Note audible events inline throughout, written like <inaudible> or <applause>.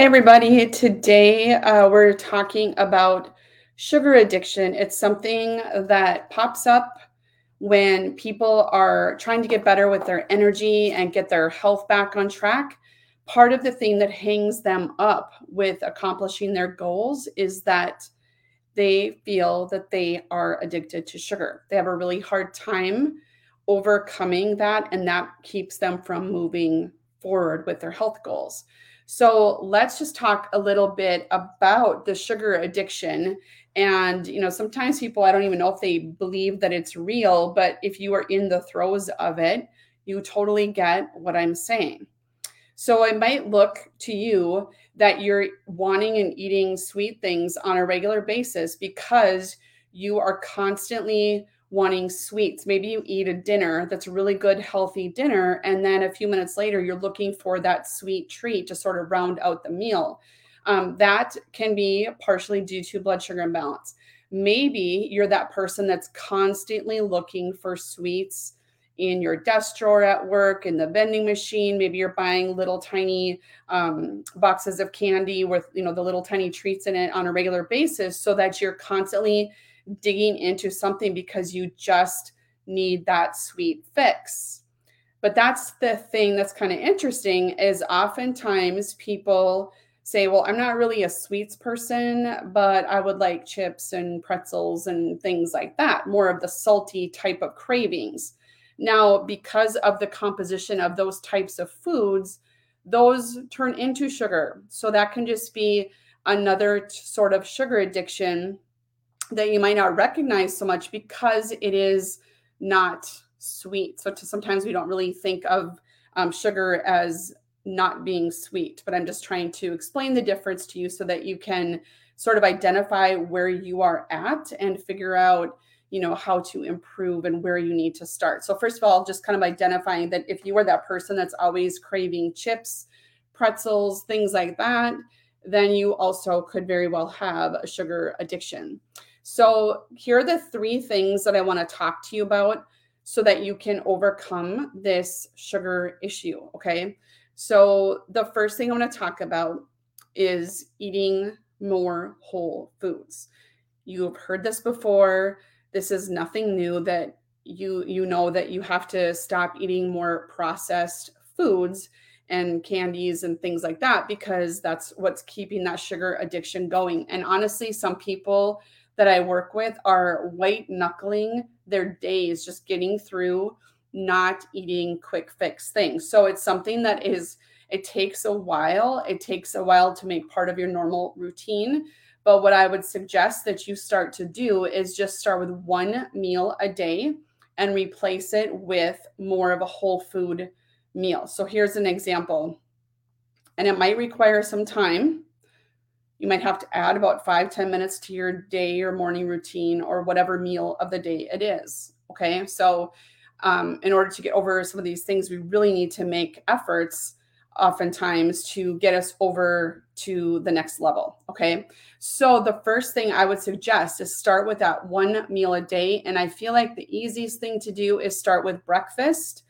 Everybody. Today uh, we're talking about sugar addiction. It's something that pops up when people are trying to get better with their energy and get their health back on track. Part of the thing that hangs them up with accomplishing their goals is that they feel that they are addicted to sugar. They have a really hard time overcoming that, and that keeps them from moving forward with their health goals. So let's just talk a little bit about the sugar addiction. And, you know, sometimes people, I don't even know if they believe that it's real, but if you are in the throes of it, you totally get what I'm saying. So it might look to you that you're wanting and eating sweet things on a regular basis because you are constantly wanting sweets. Maybe you eat a dinner that's a really good, healthy dinner. And then a few minutes later, you're looking for that sweet treat to sort of round out the meal. Um, that can be partially due to blood sugar imbalance. Maybe you're that person that's constantly looking for sweets in your desk drawer at work, in the vending machine. Maybe you're buying little tiny um, boxes of candy with you know the little tiny treats in it on a regular basis, so that you're constantly digging into something because you just need that sweet fix. But that's the thing that's kind of interesting is oftentimes people say, well, I'm not really a sweets person, but I would like chips and pretzels and things like that, more of the salty type of cravings. Now, because of the composition of those types of foods, those turn into sugar. So that can just be another sort of sugar addiction that you might not recognize so much because it is not sweet. So to, sometimes we don't really think of um, sugar as not being sweet, but I'm just trying to explain the difference to you so that you can sort of identify where you are at and figure out you know how to improve and where you need to start so first of all just kind of identifying that if you are that person that's always craving chips pretzels things like that then you also could very well have a sugar addiction so, here are the three things that I want to talk to you about so that you can overcome this sugar issue. Okay. So, the first thing I want to talk about is eating more whole foods. You've heard this before. This is nothing new that you you know that you have to stop eating more processed foods and candies and things like that because that's what's keeping that sugar addiction going. And honestly, some people that I work with are white knuckling their days just getting through not eating quick fix things. So it's something that is it takes a while. It takes a while to make part of your normal routine. But what I would suggest that you start to do is just start with one meal a day and replace it with more of a whole food meal. So here's an example. And it might require some time you might have to add about five ten minutes to your day or morning routine or whatever meal of the day it is. Okay. So, um, in order to get over some of these things, we really need to make efforts oftentimes to get us over to the next level. Okay. So, the first thing I would suggest is start with that one meal a day. And I feel like the easiest thing to do is start with breakfast.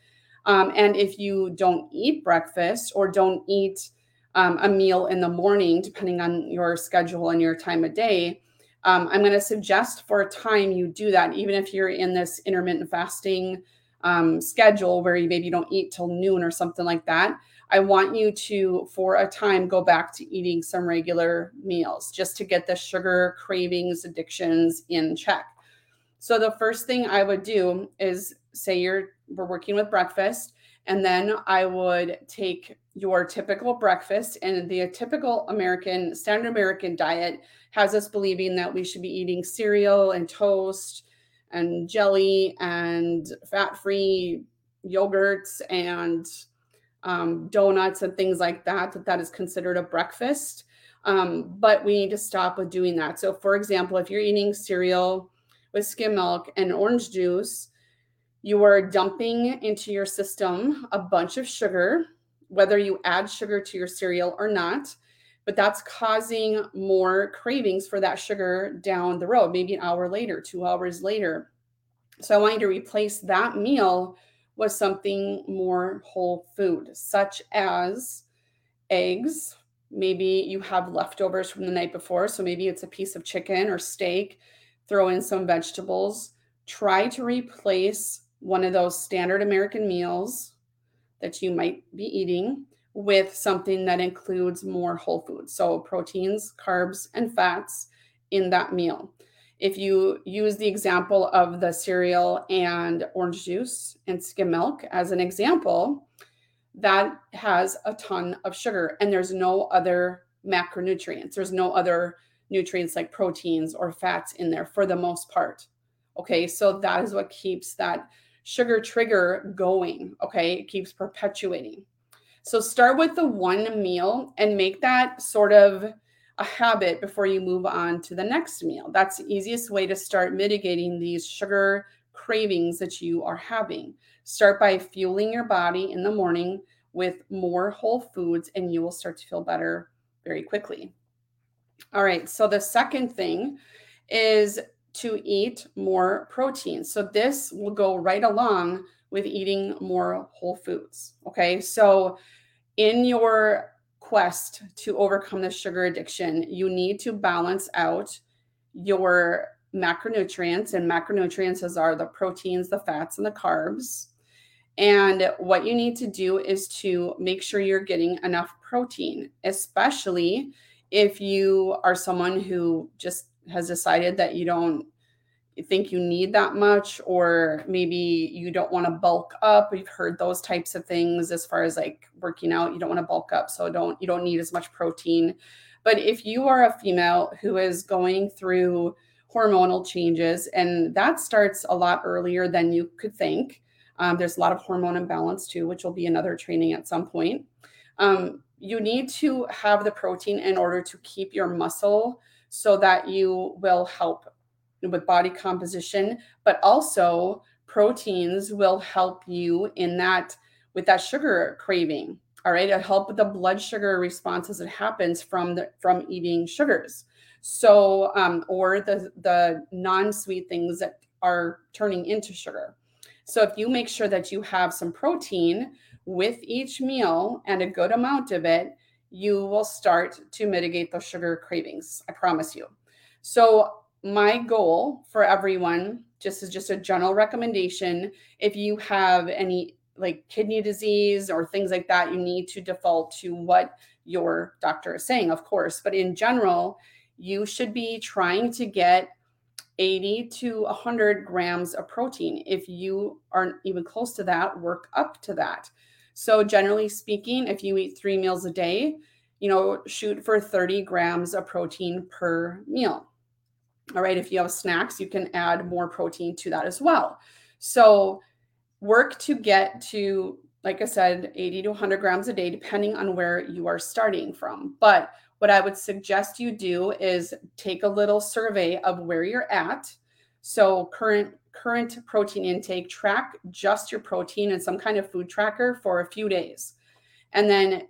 Um, and if you don't eat breakfast or don't eat, um, a meal in the morning, depending on your schedule and your time of day, um, I'm going to suggest for a time you do that, even if you're in this intermittent fasting um, schedule where you maybe don't eat till noon or something like that. I want you to, for a time, go back to eating some regular meals just to get the sugar cravings, addictions in check. So the first thing I would do is say you're we're working with breakfast and then I would take your typical breakfast and the typical American, standard American diet has us believing that we should be eating cereal and toast and jelly and fat free yogurts and um, donuts and things like that, that that is considered a breakfast. Um, but we need to stop with doing that. So, for example, if you're eating cereal with skim milk and orange juice, you are dumping into your system a bunch of sugar, whether you add sugar to your cereal or not, but that's causing more cravings for that sugar down the road, maybe an hour later, two hours later. So I want you to replace that meal with something more whole food, such as eggs, maybe you have leftovers from the night before. So maybe it's a piece of chicken or steak, throw in some vegetables. Try to replace one of those standard American meals that you might be eating with something that includes more whole foods. So proteins, carbs, and fats in that meal. If you use the example of the cereal and orange juice and skim milk as an example, that has a ton of sugar and there's no other macronutrients. There's no other nutrients like proteins or fats in there for the most part. Okay, so that is what keeps that sugar trigger going. Okay, it keeps perpetuating. So start with the one meal and make that sort of a habit before you move on to the next meal. That's the easiest way to start mitigating these sugar cravings that you are having. Start by fueling your body in the morning with more whole foods, and you will start to feel better very quickly. All right, so the second thing is to eat more protein. So this will go right along with eating more whole foods. Okay, so in your quest to overcome the sugar addiction, you need to balance out your macronutrients, and macronutrients are the proteins, the fats, and the carbs. And what you need to do is to make sure you're getting enough protein, especially if you are someone who just has decided that you don't think you need that much or maybe you don't want to bulk up. We've heard those types of things as far as like working out you don't want to bulk up so don't you don't need as much protein. But if you are a female who is going through hormonal changes and that starts a lot earlier than you could think um, there's a lot of hormone imbalance too which will be another training at some point um, you need to have the protein in order to keep your muscle so that you will help with body composition, but also proteins will help you in that with that sugar craving. All right, it help with the blood sugar response that happens from the from eating sugars. So, um, or the the non-sweet things that are turning into sugar. So, if you make sure that you have some protein with each meal and a good amount of it, you will start to mitigate those sugar cravings. I promise you. So, my goal for everyone just is just a general recommendation if you have any like kidney disease or things like that you need to default to what your doctor is saying of course but in general you should be trying to get 80 to 100 grams of protein if you aren't even close to that work up to that so generally speaking if you eat three meals a day you know shoot for 30 grams of protein per meal all right, if you have snacks, you can add more protein to that as well. So work to get to, like I said, 80 to 100 grams a day, depending on where you are starting from. But what I would suggest you do is take a little survey of where you're at. So current current protein intake, track just your protein in some kind of food tracker for a few days. And then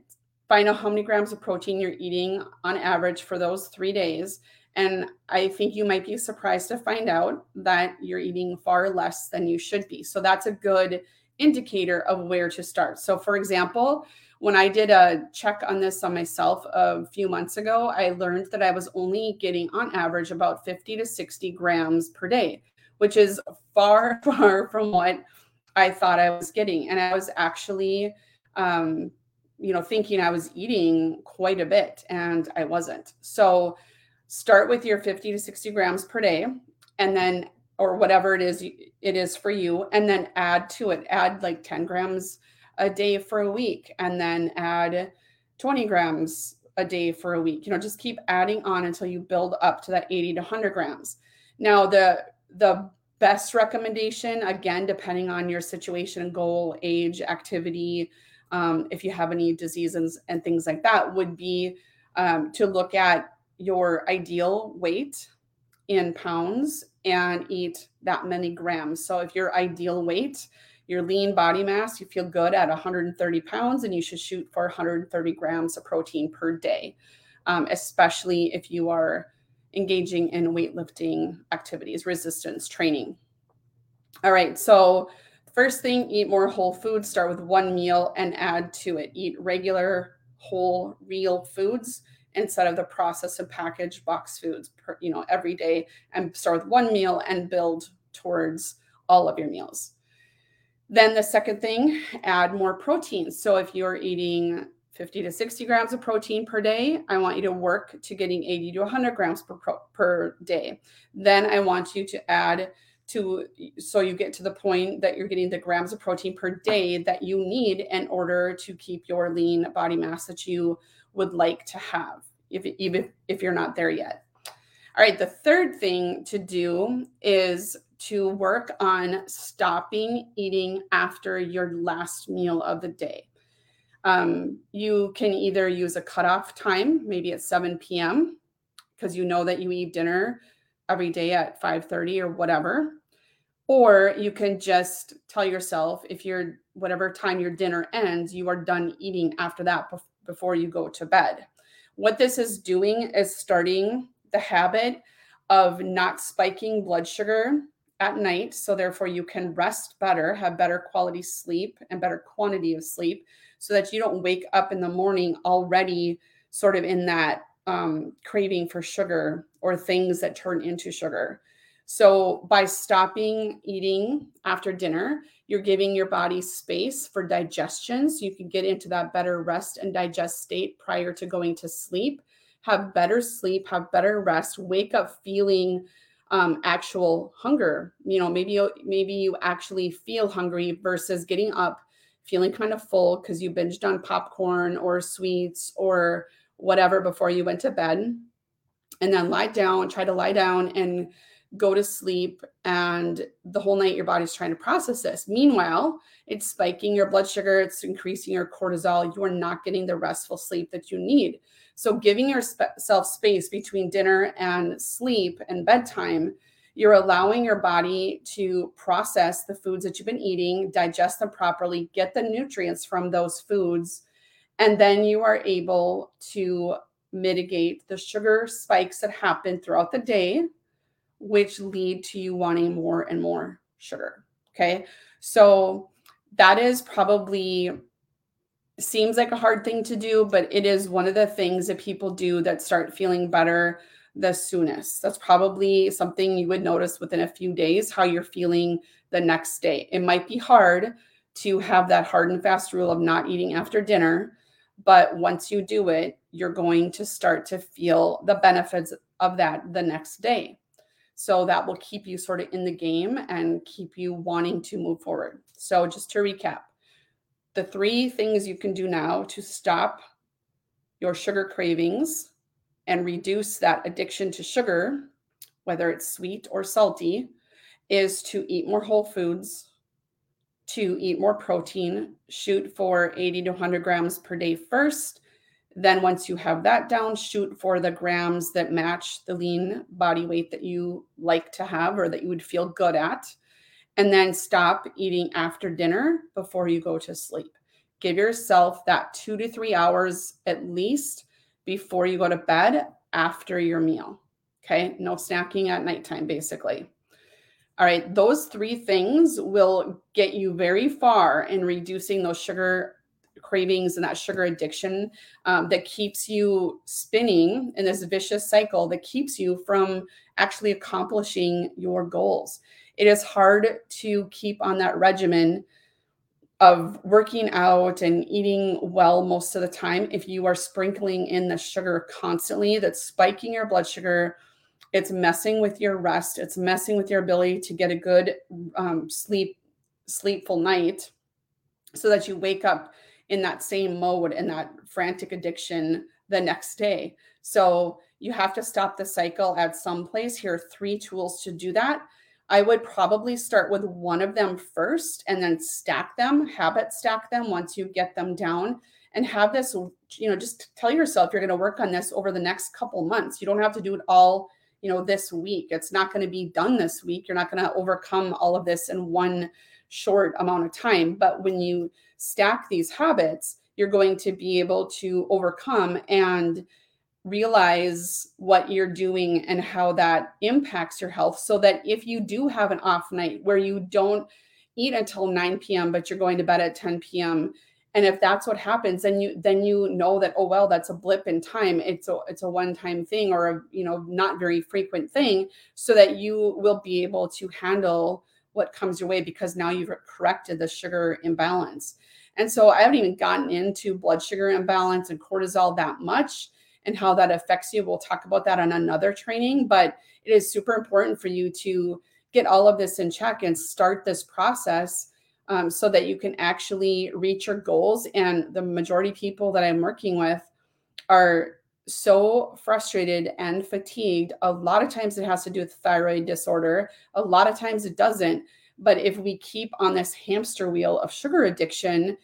find out how many grams of protein you're eating on average for those three days and I think you might be surprised to find out that you're eating far less than you should be. So that's a good indicator of where to start. So, for example, when I did a check on this on myself a few months ago, I learned that I was only getting on average about 50 to 60 grams per day, which is far, <laughs> far from what I thought I was getting. And I was actually, um, you know, thinking I was eating quite a bit and I wasn't. So, start with your 50 to 60 grams per day and then or whatever it is it is for you and then add to it add like 10 grams a day for a week and then add 20 grams a day for a week you know just keep adding on until you build up to that 80 to 100 grams now the the best recommendation again depending on your situation and goal age activity um, if you have any diseases and things like that would be um, to look at your ideal weight in pounds and eat that many grams. So if your ideal weight, your lean body mass, you feel good at 130 pounds, and you should shoot for 130 grams of protein per day, um, especially if you are engaging in weightlifting activities, resistance training. All right, so first thing, eat more whole foods. Start with one meal and add to it. Eat regular whole real foods instead of the processed and packaged box foods per, you know every day and start with one meal and build towards all of your meals then the second thing add more protein so if you're eating 50 to 60 grams of protein per day. I want you to work to getting 80 to 100 grams per, per day. Then i want you to add to so you get to the point that you're getting the grams of protein per day that you need in order to keep your lean body mass that you would like to have if even if you're not there yet. All right the third thing to do is to work on stopping eating after your last meal of the day um, you can either use a cutoff time maybe at 7 p.m because you know that you eat dinner every day at 5:30 or whatever or you can just tell yourself if you're whatever time your dinner ends, you are done eating after that before you go to bed. What this is doing is starting the habit of not spiking blood sugar at night. So, therefore, you can rest better, have better quality sleep and better quantity of sleep so that you don't wake up in the morning already sort of in that um, craving for sugar or things that turn into sugar. So, by stopping eating after dinner, you're giving your body space for digestion so you can get into that better rest and digest state prior to going to sleep. Have better sleep, have better rest, wake up feeling um, actual hunger. You know, maybe maybe you actually feel hungry versus getting up feeling kind of full because you binged on popcorn or sweets or whatever before you went to bed, and then lie down. Try to lie down and go to sleep and the whole night your body's trying to process this meanwhile it's spiking your blood sugar it's increasing your cortisol you are not getting the restful sleep that you need so giving yourself space between dinner and sleep and bedtime you're allowing your body to process the foods that you've been eating digest them properly get the nutrients from those foods and then you are able to mitigate the sugar spikes that happen throughout the day which lead to you wanting more and more sugar. Okay. So that is probably seems like a hard thing to do, but it is one of the things that people do that start feeling better the soonest. That's probably something you would notice within a few days how you're feeling the next day. It might be hard to have that hard and fast rule of not eating after dinner, but once you do it, you're going to start to feel the benefits of that the next day. So that will keep you sort of in the game and keep you wanting to move forward. So, just to recap, the three things you can do now to stop your sugar cravings and reduce that addiction to sugar, whether it's sweet or salty, is to eat more whole foods, to eat more protein, shoot for 80 to 100 grams per day first, then, once you have that down, shoot for the grams that match the lean body weight that you like to have or that you would feel good at. And then stop eating after dinner before you go to sleep. Give yourself that two to three hours at least before you go to bed after your meal. Okay. No snacking at nighttime, basically. All right. Those three things will get you very far in reducing those sugar cravings and that sugar addiction um, that keeps you spinning in this vicious cycle that keeps you from actually accomplishing your goals. It is hard to keep on that regimen of working out and eating well most of the time if you are sprinkling in the sugar constantly that's spiking your blood sugar it's messing with your rest it's messing with your ability to get a good um, sleep sleepful night so that you wake up in that same mode and that frantic addiction the next day. So you have to stop the cycle at some place. Here are three tools to do that. I would probably start with one of them first and then stack them, habit stack them once you get them down and have this, you know, just tell yourself you're going to work on this over the next couple months. You don't have to do it all, you know, this week. It's not going to be done this week. You're not going to overcome all of this in one short amount of time. But when you stack these habits, you're going to be able to overcome and realize what you're doing and how that impacts your health so that if you do have an off night where you don't eat until 9 p.m., but you're going to bed at 10 p.m., and if that's what happens then you then you know that oh well that's a blip in time it's a it's a one time thing or a you know not very frequent thing so that you will be able to handle what comes your way because now you've corrected the sugar imbalance and so i haven't even gotten into blood sugar imbalance and cortisol that much and how that affects you we'll talk about that on another training but it is super important for you to get all of this in check and start this process um, so that you can actually reach your goals. And the majority people that I'm working with are so frustrated and fatigued. A lot of times it has to do with thyroid disorder, a lot of times it doesn't. But if we keep on this hamster wheel of sugar addiction,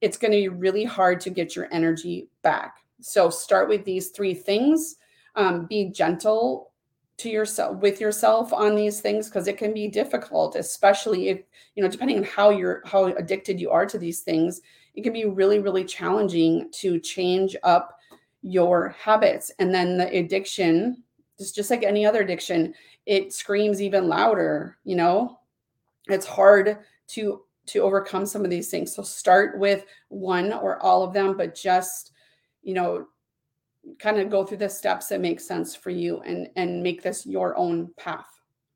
it's going to be really hard to get your energy back. So start with these three things. Um, be gentle to yourself with yourself on these things because it can be difficult especially if you know depending on how you're how addicted you are to these things it can be really really challenging to change up your habits. And then the addiction just just like any other addiction it screams even louder you know? It's hard to to overcome some of these things. So start with one or all of them but just you know kind of go through the steps that make sense for you and and make this your own path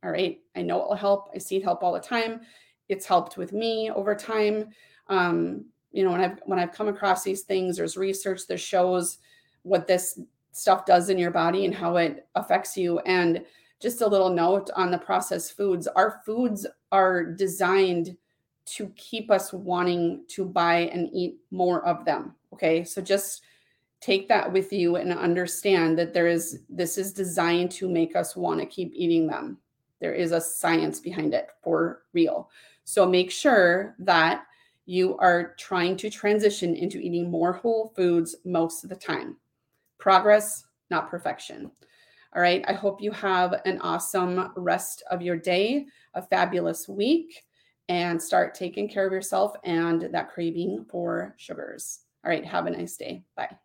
all right? I know it will help. I see it help all the time. It's helped with me over time. Um you know when i've when i've come across these things there's research that shows what this stuff does in your body and how it affects you. And just a little note on the processed foods our foods are designed to keep us wanting to buy and eat more of them okay? So just take that with you and understand that there is this is designed to make us want to keep eating them. There is a science behind it for real. So make sure that you are trying to transition into eating more whole foods most of the time. Progress not perfection. All right i hope you have an awesome rest of your day a fabulous week and start taking care of yourself and that craving for sugars. All right have a nice day. Bye